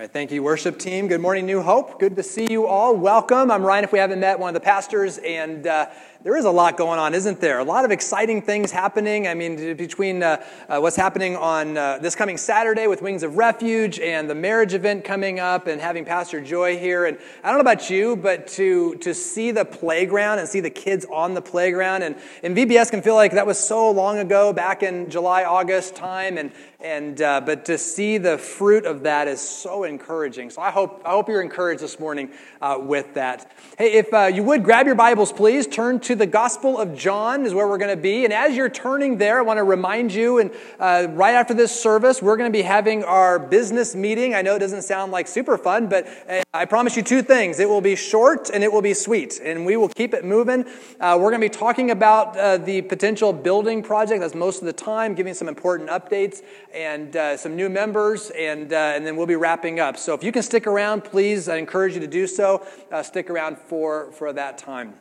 right, thank you, worship team. Good morning, New Hope. Good to see you all. Welcome. I'm Ryan, if we haven't met, one of the pastors, and uh, there is a lot going on, isn't there? A lot of exciting things happening. I mean, between uh, uh, what's happening on uh, this coming Saturday with Wings of Refuge and the marriage event coming up and having Pastor Joy here. And I don't know about you, but to, to see the playground and see the kids on the playground, and, and VBS can feel like that was so long ago, back in July, August time. And, and, uh, but to see the fruit of that is so encouraging. So I hope, I hope you're encouraged this morning uh, with that. Hey, if uh, you would grab your Bibles, please turn to the Gospel of John, is where we're going to be. And as you're turning there, I want to remind you, and uh, right after this service, we're going to be having our business meeting. I know it doesn't sound like super fun, but uh, I promise you two things it will be short and it will be sweet, and we will keep it moving. Uh, we're going to be talking about the potential building project. That's most of the time, giving some important updates and some new members, and, and then we'll be wrapping up. So if you can stick around, please, I encourage you to do so. Uh, stick around for, for that time.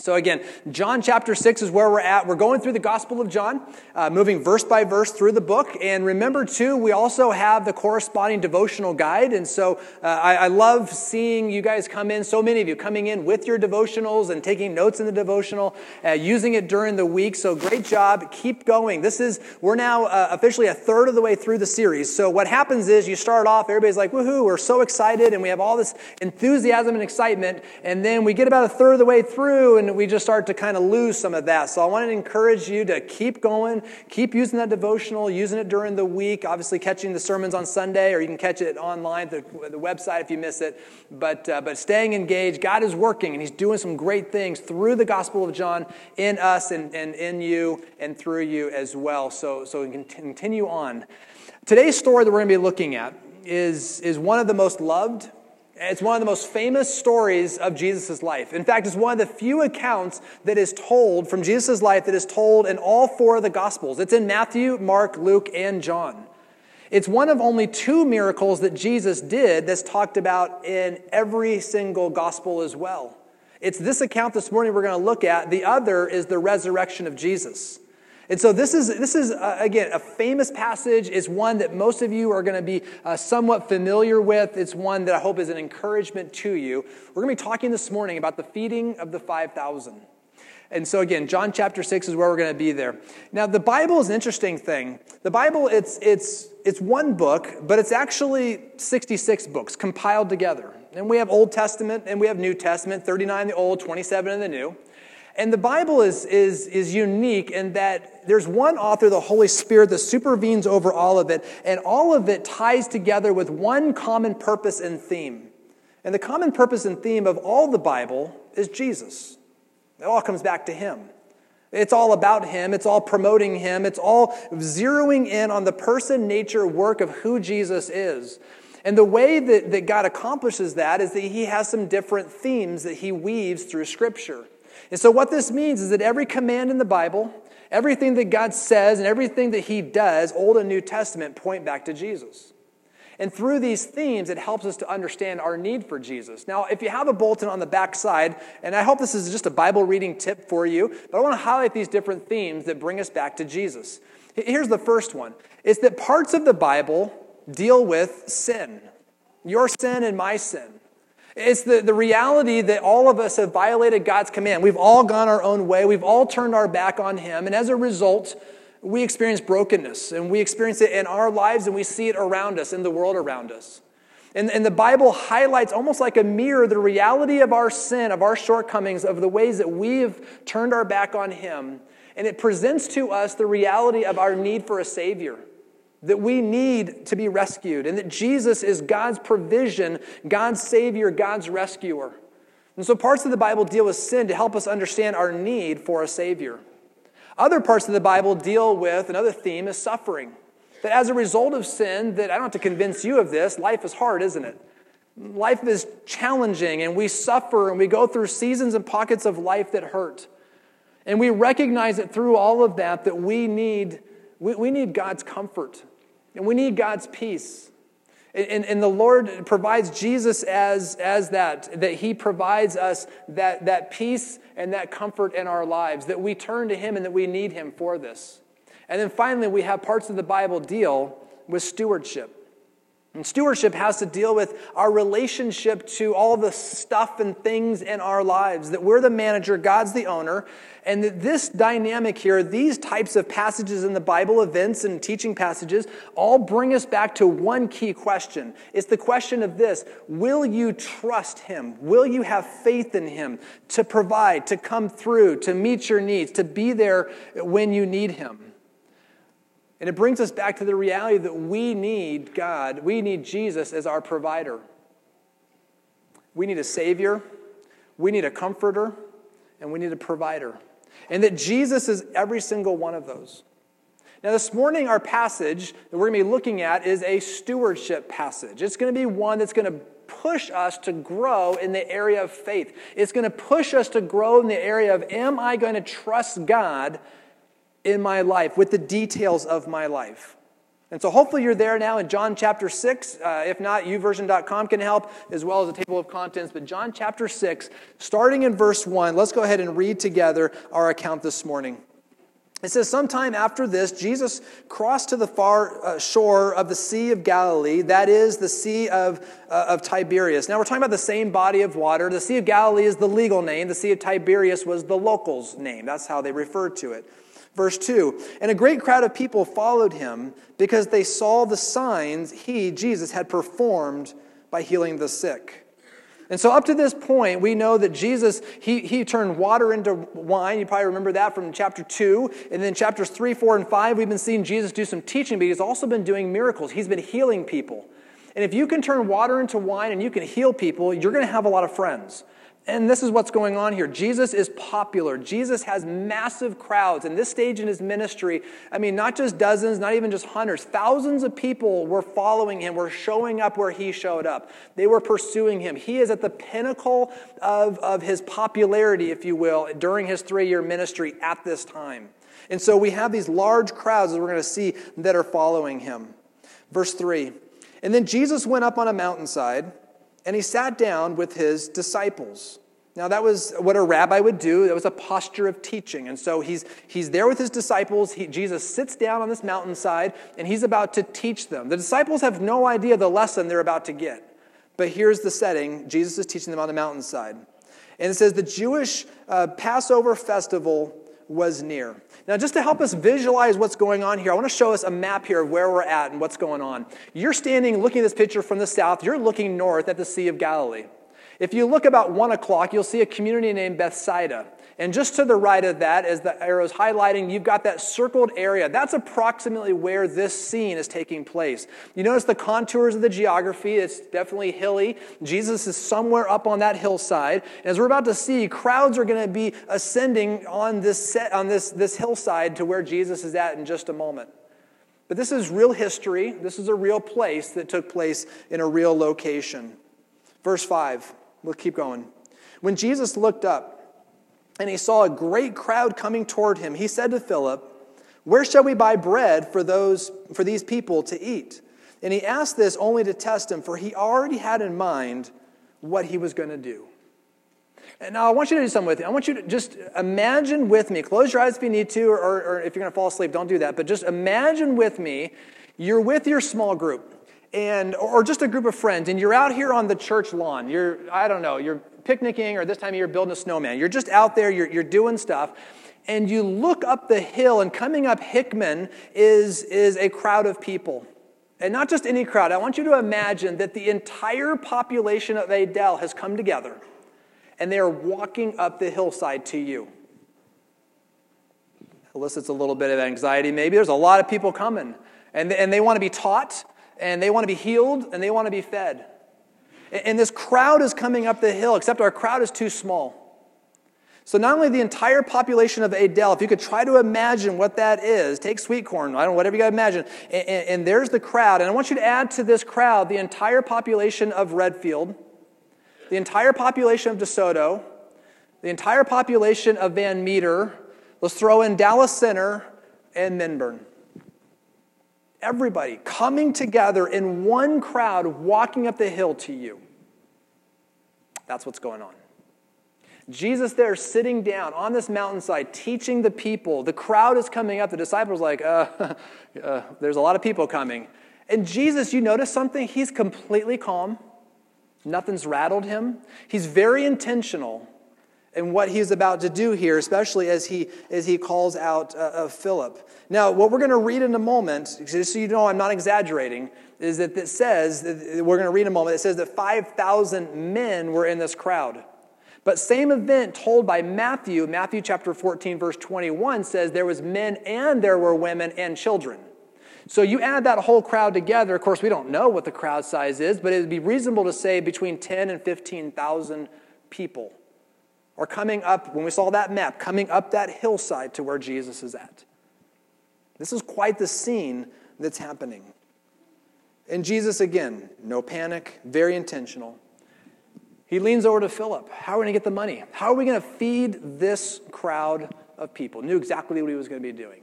So, again, John chapter 6 is where we're at. We're going through the Gospel of John, uh, moving verse by verse through the book. And remember, too, we also have the corresponding devotional guide. And so uh, I, I, love seeing you guys come in, so many of you coming in with your devotionals and taking notes in the devotional, uh, using it during the week. So, great job. Keep going. This is, we're now uh, officially a third of the way through the series. So, what happens is you start off, everybody's like, woohoo, we're so excited, and we have all this enthusiasm and excitement. And then we get about a third of the way through, and we just start to kind of lose some of that. So I want to encourage you to keep going, keep using that devotional, using it during the week, obviously catching the sermons on Sunday, or you can catch it online, the, the website if you miss it. But, uh, but staying engaged, God is working, and He's doing some great things through the Gospel of John in us and, and in you and through you as well. So, so continue on. Today's story that we're going to be looking at is, is one of the most loved it's one of the most famous stories of Jesus' life. In fact, it's one of the few accounts that is told from Jesus' life that is told in all four of the Gospels. It's in Matthew, Mark, Luke, and John. It's one of only two miracles that Jesus did that's talked about in every single Gospel as well. It's this account this morning we're going to look at. The other is the resurrection of Jesus. And so this is, this is uh, again, a famous passage. It's one that most of you are going to be uh, somewhat familiar with. It's one that I hope is an encouragement to you. We're going to be talking this morning about the feeding of the 5,000. And so again, John chapter 6 is where we're going to be there. Now, the Bible is an interesting thing. The Bible, it's, it's, it's one book, but it's actually 66 books compiled together. And we have Old Testament and we have New Testament, 39 in the Old, 27 in the New. And the Bible is, is, is unique in that there's one author, the Holy Spirit, that supervenes over all of it, and all of it ties together with one common purpose and theme. And the common purpose and theme of all the Bible is Jesus. It all comes back to Him. It's all about Him, it's all promoting Him, it's all zeroing in on the person, nature, work of who Jesus is. And the way that, that God accomplishes that is that He has some different themes that He weaves through Scripture. And so, what this means is that every command in the Bible, everything that God says, and everything that He does, Old and New Testament, point back to Jesus. And through these themes, it helps us to understand our need for Jesus. Now, if you have a bulletin on the back side, and I hope this is just a Bible reading tip for you, but I want to highlight these different themes that bring us back to Jesus. Here's the first one it's that parts of the Bible deal with sin, your sin and my sin. It's the, the reality that all of us have violated God's command. We've all gone our own way. We've all turned our back on Him. And as a result, we experience brokenness and we experience it in our lives and we see it around us, in the world around us. And, and the Bible highlights almost like a mirror the reality of our sin, of our shortcomings, of the ways that we've turned our back on Him. And it presents to us the reality of our need for a Savior that we need to be rescued, and that Jesus is God's provision, God's Savior, God's rescuer. And so parts of the Bible deal with sin to help us understand our need for a Savior. Other parts of the Bible deal with another theme is suffering. That as a result of sin, that I don't have to convince you of this, life is hard, isn't it? Life is challenging, and we suffer, and we go through seasons and pockets of life that hurt. And we recognize that through all of that, that we need, we, we need God's comfort. And we need God's peace. And, and, the Lord provides Jesus as, as that, that He provides us that, that peace and that comfort in our lives, that we turn to Him and that we need Him for this. And then finally, we have parts of the Bible deal with stewardship. And stewardship has to deal with our relationship to all the stuff and things in our lives, that we're the manager, God's the owner, and that this dynamic here, these types of passages in the Bible, events and teaching passages, all bring us back to one key question. It's the question of this Will you trust Him? Will you have faith in Him to provide, to come through, to meet your needs, to be there when you need Him? And it brings us back to the reality that we need God, we need Jesus as our provider. We need a Savior, we need a comforter, and we need a provider. And that Jesus is every single one of those. Now, this morning, our passage that we're going to be looking at is a stewardship passage. It's going to be one that's going to push us to grow in the area of faith. It's going to push us to grow in the area of, am I going to trust God in my life, with the details of my life. And so hopefully you're there now in John chapter 6. Uh, if not, youversion.com can help, as well as a table of contents. But John chapter 6, starting in verse 1, let's go ahead and read together our account this morning. It says, Sometime after this, Jesus crossed to the far uh, shore of the Sea of Galilee, that is, the Sea of, uh, of Tiberias. Now, we're talking about the same body of water. The Sea of Galilee is the legal name, the Sea of Tiberias was the locals' name. That's how they referred to it. Verse 2 And a great crowd of people followed him because they saw the signs he, Jesus, had performed by healing the sick. And so, up to this point, we know that Jesus, he, he turned water into wine. You probably remember that from chapter 2. And then chapters 3, 4, and 5, we've been seeing Jesus do some teaching, but he's also been doing miracles. He's been healing people. And if you can turn water into wine and you can heal people, you're going to have a lot of friends. And this is what's going on here. Jesus is popular. Jesus has massive crowds. In this stage in his ministry, I mean, not just dozens, not even just hundreds, thousands of people were following him, were showing up where he showed up. They were pursuing him. He is at the pinnacle of, of his popularity, if you will, during his three year ministry at this time. And so we have these large crowds that we're going to see that are following him. Verse 3 And then Jesus went up on a mountainside and he sat down with his disciples. Now, that was what a rabbi would do. That was a posture of teaching. And so he's, he's there with his disciples. He, Jesus sits down on this mountainside and he's about to teach them. The disciples have no idea the lesson they're about to get. But here's the setting Jesus is teaching them on the mountainside. And it says the Jewish uh, Passover festival was near. Now, just to help us visualize what's going on here, I want to show us a map here of where we're at and what's going on. You're standing looking at this picture from the south, you're looking north at the Sea of Galilee. If you look about one o'clock, you'll see a community named Bethsaida. And just to the right of that, as the arrow's highlighting, you've got that circled area. That's approximately where this scene is taking place. You notice the contours of the geography. It's definitely hilly. Jesus is somewhere up on that hillside. And as we're about to see, crowds are going to be ascending on this set, on this, this hillside to where Jesus is at in just a moment. But this is real history. This is a real place that took place in a real location. Verse 5. We'll keep going. When Jesus looked up, and he saw a great crowd coming toward him, he said to Philip, Where shall we buy bread for, those, for these people to eat? And he asked this only to test him, for he already had in mind what he was going to do. And now I want you to do something with me. I want you to just imagine with me, close your eyes if you need to, or, or if you're going to fall asleep, don't do that. But just imagine with me, you're with your small group and or just a group of friends and you're out here on the church lawn you're i don't know you're picnicking or this time of year building a snowman. You're just out there, you're, you're doing stuff, and you look up the hill, and coming up Hickman is, is a crowd of people. And not just any crowd. I want you to imagine that the entire population of Adel has come together, and they are walking up the hillside to you. Elicits a little bit of anxiety, maybe. There's a lot of people coming, and, and they want to be taught, and they want to be healed, and they want to be fed. And this crowd is coming up the hill, except our crowd is too small. So, not only the entire population of Adel, if you could try to imagine what that is, take sweet corn, I don't know, whatever you got to imagine, and, and, and there's the crowd. And I want you to add to this crowd the entire population of Redfield, the entire population of DeSoto, the entire population of Van Meter. Let's throw in Dallas Center and Minburn everybody coming together in one crowd walking up the hill to you. That's what's going on. Jesus there sitting down on this mountainside teaching the people. The crowd is coming up. The disciples like, uh, uh, there's a lot of people coming. And Jesus, you notice something? He's completely calm. Nothing's rattled him. He's very intentional in what he's about to do here, especially as he, as he calls out uh, of Philip. Now, what we're going to read in a moment, just so you know I'm not exaggerating, is that it says, we're going to read in a moment, it says that 5,000 men were in this crowd. But same event told by Matthew, Matthew chapter 14, verse 21 says there was men and there were women and children. So you add that whole crowd together. Of course, we don't know what the crowd size is, but it would be reasonable to say between 10 and 15,000 people are coming up, when we saw that map, coming up that hillside to where Jesus is at. This is quite the scene that's happening. And Jesus, again, no panic, very intentional. He leans over to Philip. How are we going to get the money? How are we going to feed this crowd of people? Knew exactly what he was going to be doing.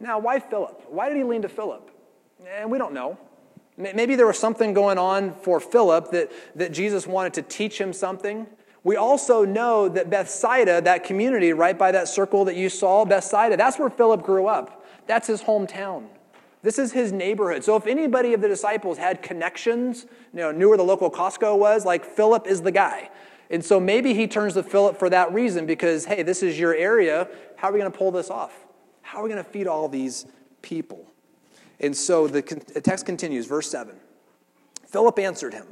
Now, why Philip? Why did he lean to Philip? And we don't know. Maybe there was something going on for Philip that, that Jesus wanted to teach him something. We also know that Bethsaida, that community right by that circle that you saw, Bethsaida, that's where Philip grew up. That's his hometown. This is his neighborhood. So if anybody of the disciples had connections, you know, knew where the local Costco was, like Philip is the guy. And so maybe he turns to Philip for that reason because, hey, this is your area. How are we going to pull this off? How are we going to feed all these people? And so the text continues, verse 7. Philip answered him,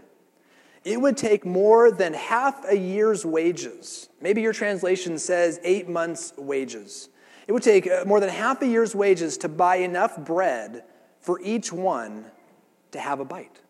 It would take more than half a year's wages. Maybe your translation says eight months' wages. It would take uh, more than half a year's wages to buy enough bread for each one to have a bite.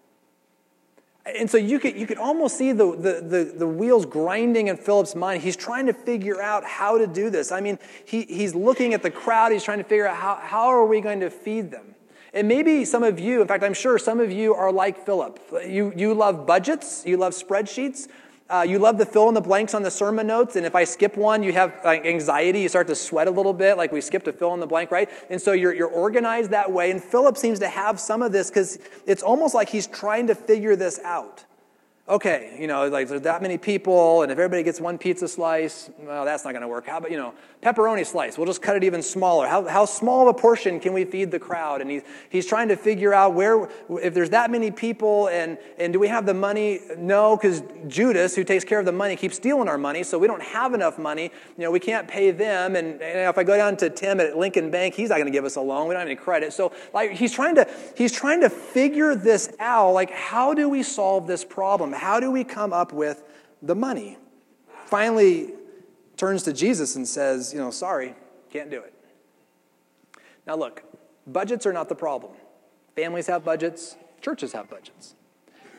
And so you could, you could almost see the, the, the, the, wheels grinding in Philip's mind. He's trying to figure out how to do this. I mean, he, he's looking at the crowd, he's trying to figure out how, how are we going to feed them? And maybe some of you, in fact, I'm sure some of you are like Philip. You, you love budgets, you love spreadsheets. Uh, you love to fill in the blanks on the sermon notes, and if I skip one, you have like, anxiety. You start to sweat a little bit, like we skipped to fill in the blank, right? And so you're, you're organized that way. And Philip seems to have some of this because it's almost like he's trying to figure this out okay, you know, like there's that many people, and if everybody gets one pizza slice, well, that's not going to work. How about, you know, pepperoni slice? We'll just cut it even smaller. How, how small of a portion can we feed the crowd? And he's, he's trying to figure out where, if there's that many people, and, and do we have the money? No, because Judas, who takes care of the money, keeps stealing our money, so we don't have enough money. You know, we can't pay them. And, and if I go down to Tim at Lincoln Bank, he's not going to give us a loan. We don't have any credit. So, like, he's trying to, he's trying to figure this out. Like, how do we solve this problem? How do we come up with the money? Finally, turns to Jesus and says, You know, sorry, can't do it. Now, look, budgets are not the problem. Families have budgets, churches have budgets.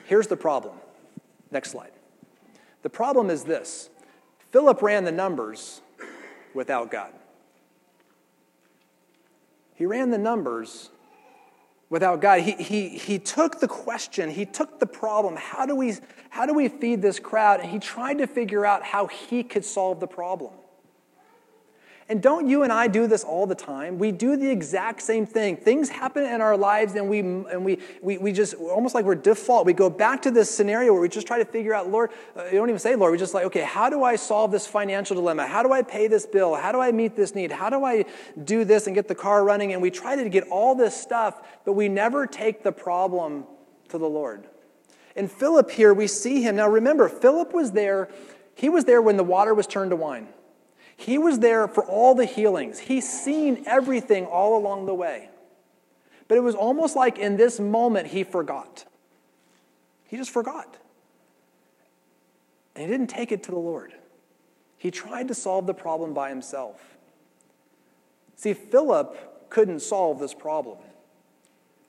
Here's the problem. Next slide. The problem is this Philip ran the numbers without God. He ran the numbers without God. He, he, he took the question, he took the problem how do, we, how do we feed this crowd? And he tried to figure out how he could solve the problem. And don't you and I do this all the time? We do the exact same thing. Things happen in our lives, and we and we we, we just almost like we're default. We go back to this scenario where we just try to figure out, Lord. Uh, you don't even say, Lord. We just like, okay, how do I solve this financial dilemma? How do I pay this bill? How do I meet this need? How do I do this and get the car running? And we try to get all this stuff, but we never take the problem to the Lord. In Philip here, we see him. Now remember, Philip was there. He was there when the water was turned to wine. He was there for all the healings. He's seen everything all along the way. But it was almost like in this moment he forgot. He just forgot. And he didn't take it to the Lord. He tried to solve the problem by himself. See, Philip couldn't solve this problem.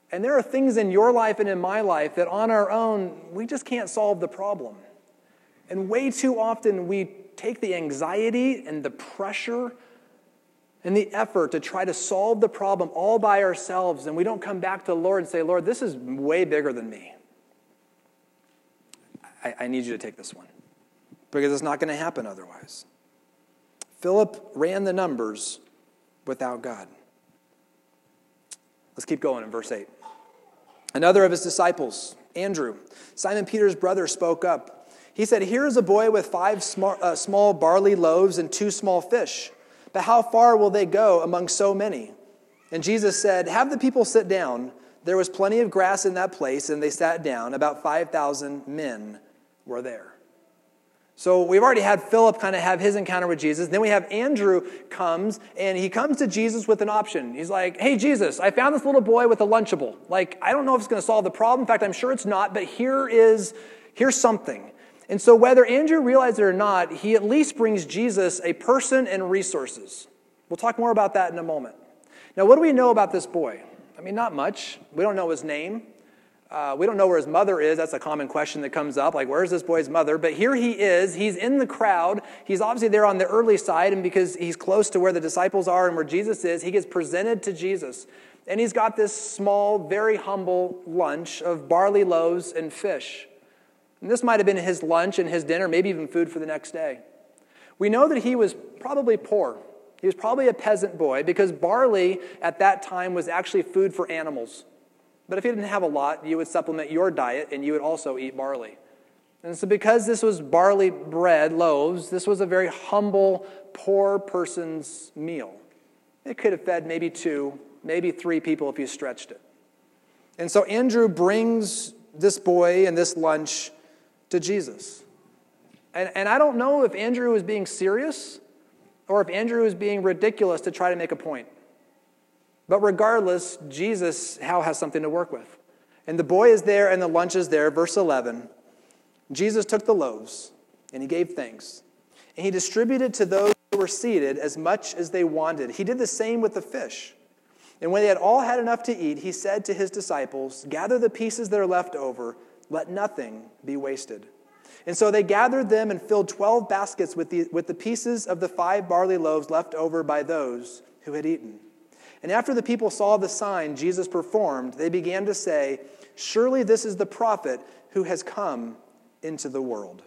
And there are things in your life and in my life that on our own, we just can't solve the problem. And way too often we take the anxiety and the pressure and the effort to try to solve the problem all by ourselves, and we don't come back to the Lord and say, Lord, this is way bigger than me. I, I need you to take this one because it's not going to happen otherwise. Philip ran the numbers without God. Let's keep going in verse 8. Another of his disciples, Andrew, Simon Peter's brother, spoke up. He said, Here is a boy with five small, uh, small barley loaves and two small fish. But how far will they go among so many? And Jesus said, Have the people sit down. there was plenty of grass in that place, and they sat down. About 5,000 men were there. So we've already had Philip kind of have his encounter with Jesus. Then we have Andrew comes, and he comes to Jesus with an option. He's like, Hey, Jesus, I found this little boy with a Lunchable. Like, I don't know if it's going to solve the problem. In fact, I'm sure it's not, but here is, here's something. And so, whether Andrew realized it or not, he at least brings Jesus a person and resources. We'll talk more about that in a moment. Now, what do we know about this boy? I mean, not much. We don't know his name. Uh, we don't know where his mother is. That's a common question that comes up. Like, where's this boy's mother? But here he is. He's in the crowd. He's obviously there on the early side, and because he's close to where the disciples are and where Jesus is, he gets presented to Jesus. And he's got this small, very humble lunch of barley loaves and fish. And this might have been his lunch and his dinner, maybe even food for the next day. We know that he was probably poor. He was probably a peasant boy because barley at that time was actually food for animals. But if you didn't have a lot, you would supplement your diet and you would also eat barley. And so, because this was barley bread, loaves, this was a very humble, poor person's meal. It could have fed maybe two, maybe three people if you stretched it. And so, Andrew brings this boy and this lunch to Jesus. And, and I don't know if Andrew was being serious or if Andrew was being ridiculous to try to make a point. But regardless, Jesus how has something to work with. And the boy is there and the lunch is there. Verse 11 Jesus took the loaves and he gave thanks. And he distributed to those who were seated as much as they wanted. He did the same with the fish. And when they had all had enough to eat, he said to his disciples, Gather the pieces that are left over let nothing be wasted. And so they gathered them and filled 12 baskets with the, with the pieces of the five barley loaves left over by those who had eaten. And after the people saw the sign Jesus performed, they began to say, Surely this is the prophet who has come into the world.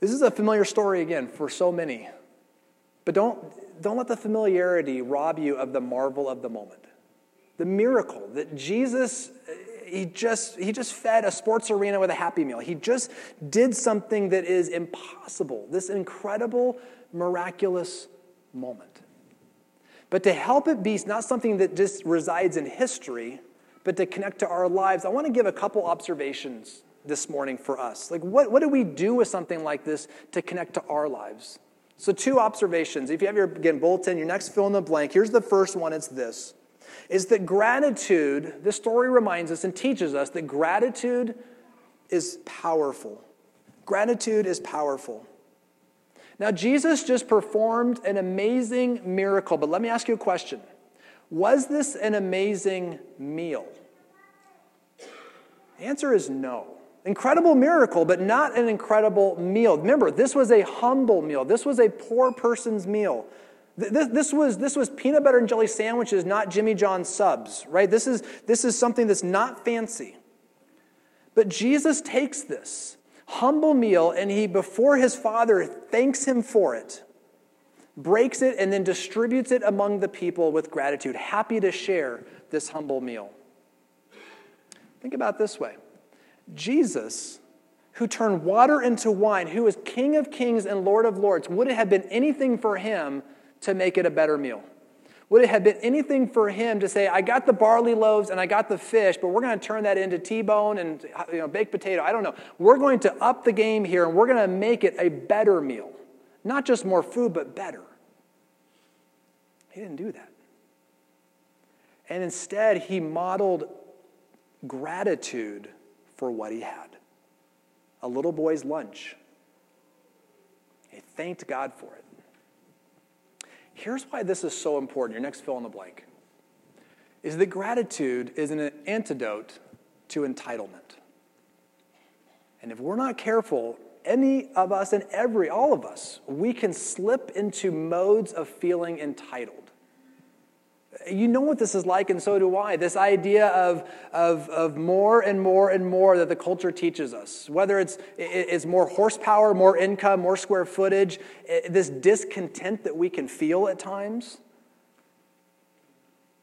This is a familiar story again for so many. But don't, don't let the familiarity rob you of the marvel of the moment. The miracle that Jesus he just he just fed a sports arena with a happy meal. He just did something that is impossible. This incredible miraculous moment. But to help it be not something that just resides in history, but to connect to our lives, I want to give a couple observations this morning for us. Like, what, what do we do with something like this to connect to our lives? So, two observations. If you have your, again, bulletin, your next fill in the blank, here's the first one it's this is that gratitude, this story reminds us and teaches us that gratitude is powerful. Gratitude is powerful. Now, Jesus just performed an amazing miracle, but let me ask you a question Was this an amazing meal? The answer is no. Incredible miracle, but not an incredible meal. Remember, this was a humble meal, this was a poor person's meal. This, this, was, this was peanut butter and jelly sandwiches, not Jimmy John subs, right? This is, this is something that's not fancy. But Jesus takes this humble meal and he, before his father, thanks him for it, breaks it, and then distributes it among the people with gratitude, happy to share this humble meal. Think about this way Jesus, who turned water into wine, who is King of kings and Lord of lords, would it have been anything for him to make it a better meal? Would it have been anything for him to say, I got the barley loaves and I got the fish, but we're going to turn that into T-bone and you know, baked potato? I don't know. We're going to up the game here and we're going to make it a better meal. Not just more food, but better. He didn't do that. And instead, he modeled gratitude for what he had a little boy's lunch. He thanked God for it. Here's why this is so important. Your next fill in the blank is that gratitude is an antidote to entitlement. And if we're not careful, any of us and every, all of us, we can slip into modes of feeling entitled. You know what this is like, and so do I. This idea of, of, of more and more and more that the culture teaches us, whether it's, it's more horsepower, more income, more square footage, this discontent that we can feel at times.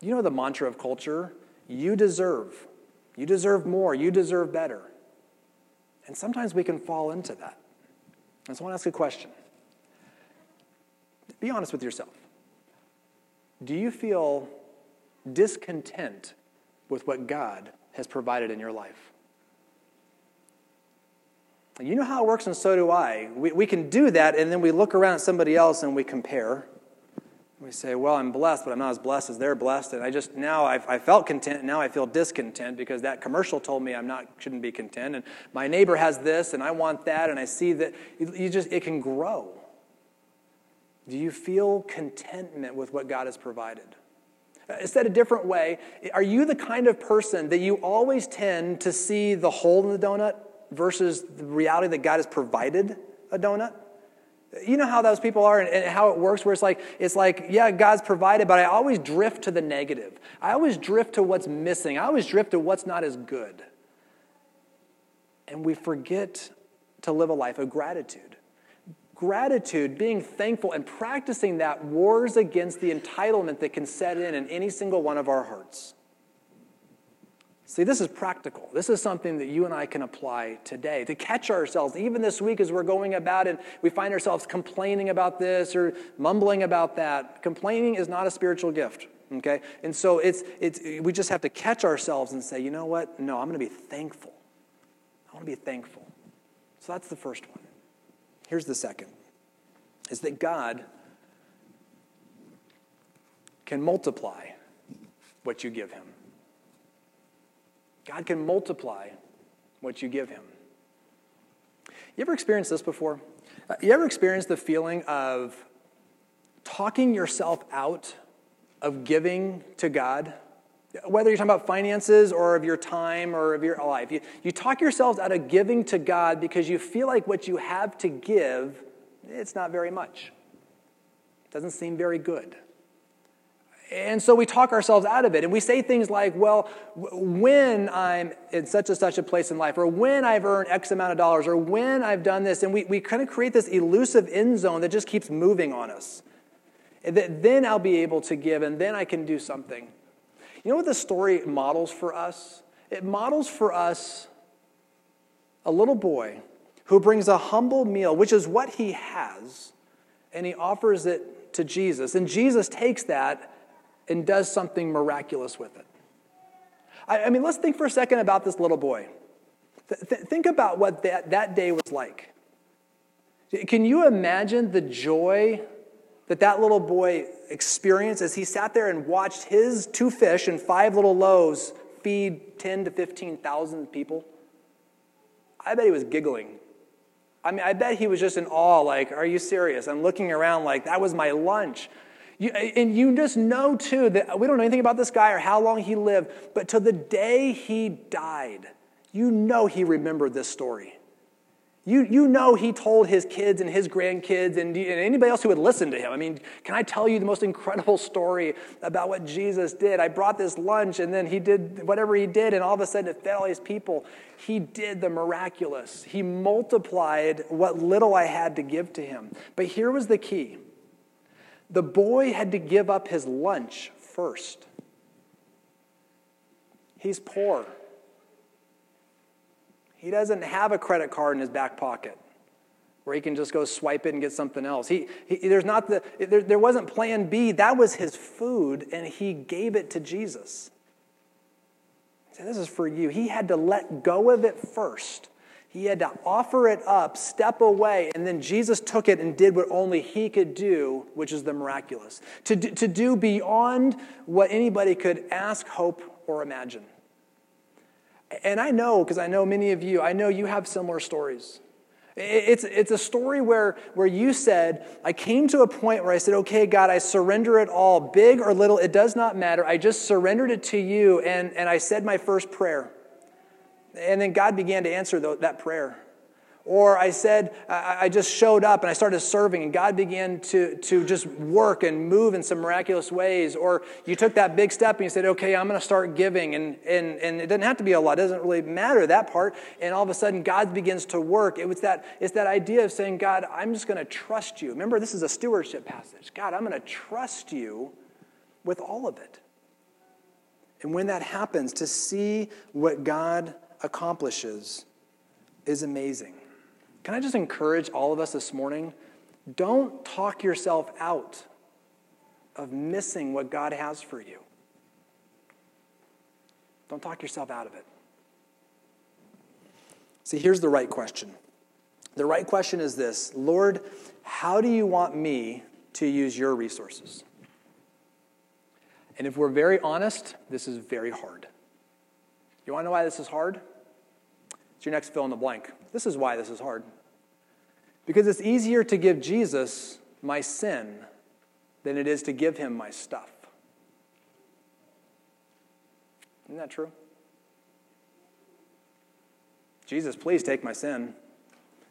You know the mantra of culture you deserve. You deserve more. You deserve better. And sometimes we can fall into that. And so I want to ask a question. Be honest with yourself. Do you feel discontent with what God has provided in your life? You know how it works, and so do I. We, we can do that, and then we look around at somebody else and we compare. We say, Well, I'm blessed, but I'm not as blessed as they're blessed. And I just, now I've, I felt content, and now I feel discontent because that commercial told me I'm not, shouldn't be content. And my neighbor has this, and I want that, and I see that. You just, it can grow. Do you feel contentment with what God has provided? Uh, said a different way, are you the kind of person that you always tend to see the hole in the donut versus the reality that God has provided a donut? You know how those people are and, and, how it works, where it's like, it's like, yeah, God's provided, but I always drift to the negative. I always drift to what's missing. I always drift to what's not as good. And we forget to live a life of gratitude. Gratitude, being thankful, and practicing that wars against the entitlement that can set in in any single one of our hearts. See, this is practical. This is something that you and I can apply today to catch ourselves, even this week as we're going about and we find ourselves complaining about this or mumbling about that. Complaining is not a spiritual gift, okay? And so it's, it's, we just have to catch ourselves and say, you know what? No, I'm going to be thankful. I want to be thankful. So that's the first one. Here's the second is that God can multiply what you give him. God can multiply what you give him. You ever experienced this before? Uh, you ever experienced the feeling of talking yourself out of giving to God? Whether you're talking about finances or of your time or of your life, you, you talk yourselves out of giving to God because you feel like what you have to give, it's not very much. It doesn't seem very good. And so we talk ourselves out of it. And we say things like, well, when I'm in such and such a place in life, or when I've earned X amount of dollars, or when I've done this, and we, we kind of create this elusive end zone that just keeps moving on us. That then I'll be able to give, and then I can do something. You know what the story models for us? It models for us a little boy who brings a humble meal, which is what he has, and he offers it to Jesus. And Jesus takes that and does something miraculous with it. I, I mean, let's think for a second about this little boy. Th- th- think about what that, that day was like. Can you imagine the joy that that little boy experienced as he sat there and watched his two fish and five little loaves feed 10 to 15,000 people? I bet he was giggling. I mean, I bet he was just in awe, like, are you serious? I'm looking around like, that was my lunch. You, and you just know, too, that we don't know anything about this guy or how long he lived, but to the day he died, you know he remembered this story. You, you know he told his kids and his grandkids and, and anybody else who would listen to him. I mean, can I tell you the most incredible story about what Jesus did? I brought this lunch and then he did whatever he did, and all of a sudden it fed all these people. He did the miraculous. He multiplied what little I had to give to him. But here was the key the boy had to give up his lunch first. He's poor. He doesn't have a credit card in his back pocket where he can just go swipe it and get something else. He, he there's not the, there, there wasn't plan B. That was his food, and he gave it to Jesus. Said, This is for you. He had to let go of it first he had to offer it up, step away, and then Jesus took it and did what only he could do, which is the miraculous. To do, to do beyond what anybody could ask, hope, or imagine. And I know, because I know many of you, I know you have similar stories. It's, it's a story where, where you said, I came to a point where I said, okay, God, I surrender it all, big or little, it does not matter. I just surrendered it to you, and, and I said my first prayer. And then God began to answer that prayer. Or I said, I just showed up and I started serving, and God began to, to just work and move in some miraculous ways. Or you took that big step and you said, okay, I'm going to start giving. And, and, and it doesn't have to be a lot, it doesn't really matter that part. And all of a sudden, God begins to work. It was that, it's that idea of saying, God, I'm just going to trust you. Remember, this is a stewardship passage. God, I'm going to trust you with all of it. And when that happens, to see what God accomplishes is amazing. Can I just encourage all of us this morning? Don't talk yourself out of missing what God has for you. Don't talk yourself out of it. See, here's the right question. The right question is this Lord, how do you want me to use your resources? And if we're very honest, this is very hard. You want to know why this is hard? It's your next fill in the blank. This is why this is hard. Because it's easier to give Jesus my sin than it is to give him my stuff. Isn't that true? Jesus, please take my sin.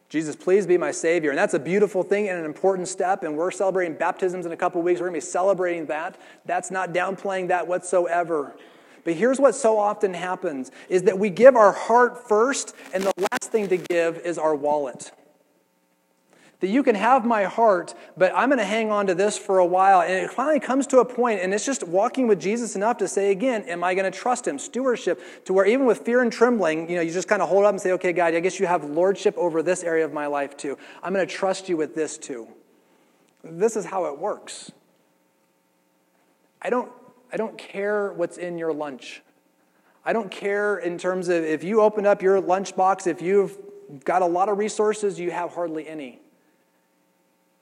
Jesus, please be my Savior. And that's a beautiful thing and an important step. And we're celebrating baptisms in a couple weeks. We're going to be celebrating that. That's not downplaying that whatsoever. But here's what so often happens is that we give our heart first, and the last thing to give is our wallet. That you can have my heart, but I'm going to hang on to this for a while. And it finally comes to a point, and it's just walking with Jesus enough to say again, Am I going to trust him? Stewardship, to where even with fear and trembling, you know, you just kind of hold up and say, Okay, God, I guess you have lordship over this area of my life too. I'm going to trust you with this too. This is how it works. I don't, I don't care what's in your lunch. I don't care in terms of if you open up your lunchbox, if you've got a lot of resources, you have hardly any.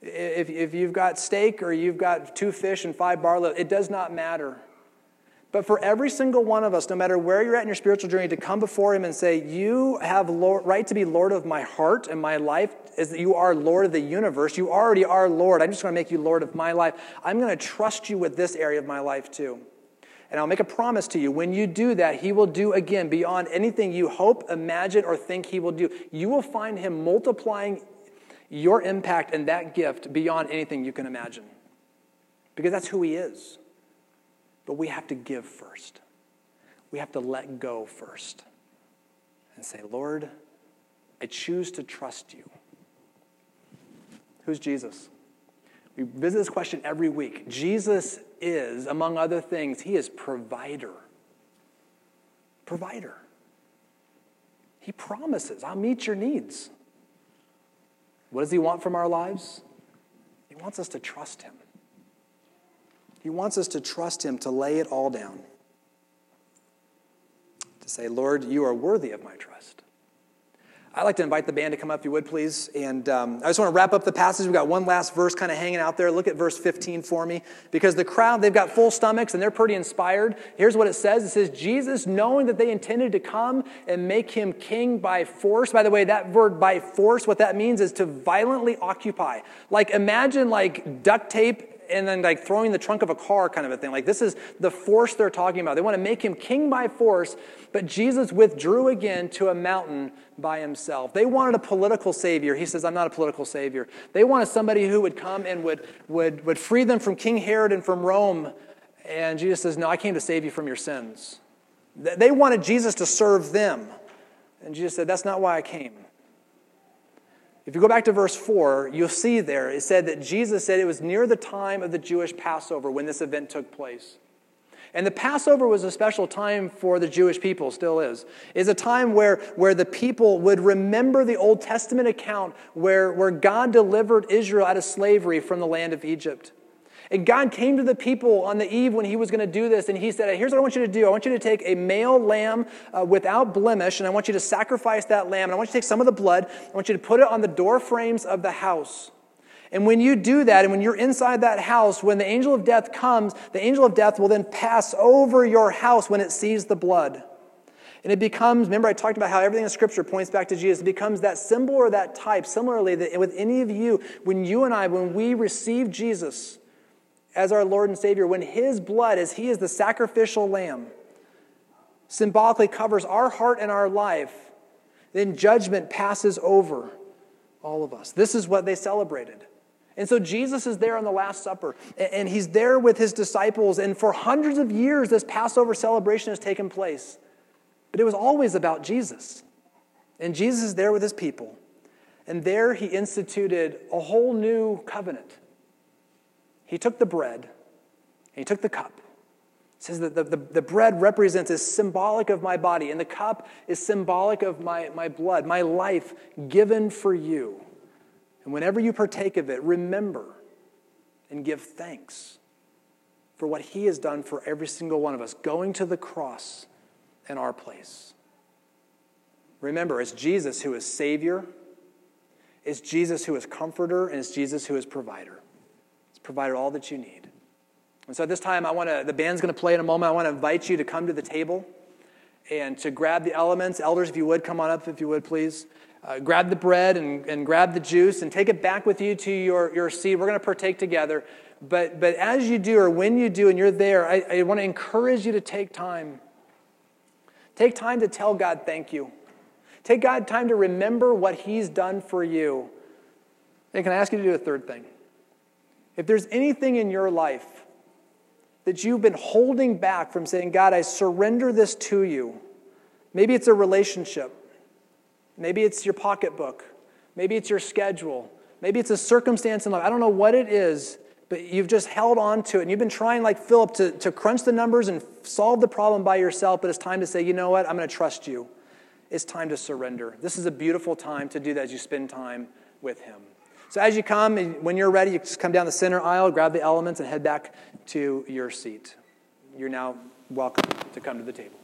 If, if you've got steak or you've got two fish and five barley, it does not matter. But for every single one of us, no matter where you're at in your spiritual journey, to come before Him and say, You have Lord, right to be Lord of my heart and my life, is that you are Lord of the universe. You already are Lord. I'm just going to make you Lord of my life. I'm going to trust you with this area of my life too. And I'll make a promise to you when you do that, He will do again beyond anything you hope, imagine, or think He will do. You will find Him multiplying your impact and that gift beyond anything you can imagine. Because that's who He is. But we have to give first, we have to let go first and say, Lord, I choose to trust you. Who's Jesus? We visit this question every week. Jesus is, among other things, He is provider. Provider. He promises, I'll meet your needs. What does He want from our lives? He wants us to trust Him. He wants us to trust Him to lay it all down. To say, Lord, you are worthy of my trust. I'd like to invite the band to come up, if you would, please. And um, I just want to wrap up the passage. We've got one last verse kind of hanging out there. Look at verse 15 for me. Because the crowd, they've got full stomachs and they're pretty inspired. Here's what it says It says, Jesus, knowing that they intended to come and make him king by force. By the way, that word by force, what that means is to violently occupy. Like, imagine like duct tape and then like throwing the trunk of a car kind of a thing. Like this is the force they're talking about. They want to make him king by force, but Jesus withdrew again to a mountain by himself. They wanted a political savior. He says, I'm not a political savior. They wanted somebody who would come and would, would, would free them from King Herod and from Rome. And Jesus says, No, I came to save you from your sins. They wanted Jesus to serve them. And Jesus said, That's not why I came. If you go back to verse 4, you'll see there it said that Jesus said it was near the time of the Jewish Passover when this event took place. And the Passover was a special time for the Jewish people, still is. It's a time where, where the people would remember the Old Testament account where, where God delivered Israel out of slavery from the land of Egypt. And God came to the people on the eve when he was going to do this, and he said, Here's what I want you to do. I want you to take a male lamb uh, without blemish, and I want you to sacrifice that lamb. And I want you to take some of the blood, I want you to put it on the door frames of the house. And when you do that, and when you're inside that house, when the angel of death comes, the angel of death will then pass over your house when it sees the blood. And it becomes, remember, I talked about how everything in Scripture points back to Jesus. It becomes that symbol or that type. Similarly, that with any of you, when you and I, when we receive Jesus, as our Lord and Savior, when His blood, as He is the sacrificial lamb, symbolically covers our heart and our life, then judgment passes over all of us. This is what they celebrated. And so Jesus is there on the Last Supper, and he's there with his disciples. And for hundreds of years, this Passover celebration has taken place. But it was always about Jesus. And Jesus is there with his people. And there he instituted a whole new covenant he took the bread and he took the cup. It says that the, the, the, bread represents, is symbolic of my body, and the cup is symbolic of my, my blood, my life given for you. And whenever you partake of it, remember and give thanks for what he has done for every single one of us, going to the cross in our place. Remember, it's Jesus who is Savior, it's Jesus who is Comforter, and it's Jesus who is Provider. It's provided all that you need. And so at this time, I want to, the band's going to play in a moment. I want to invite you to come to the table and to grab the elements. Elders, if you would, come on up, if you would, please. Uh, grab the bread and, and grab the juice and take it back with you to your, your seat. We're going to partake together. But, but as you do, or when you do, and you're there, I, I want to encourage you to take time. Take time to tell God thank you. Take God time to remember what He's done for you. And can I ask you to do a third thing? If there's anything in your life that you've been holding back from saying, God, I surrender this to you, maybe it's a relationship, maybe it's your pocketbook, maybe it's your schedule, maybe it's a circumstance in life. I don't know what it is, but you've just held on to it and you've been trying, like Philip, to, to crunch the numbers and solve the problem by yourself, but it's time to say, you know what, I'm going to trust you. It's time to surrender. This is a beautiful time to do that as you spend time with Him. So as you come, when you're ready, you just come down the center aisle, grab the elements, and head back to your seat. You're now welcome to come to the table.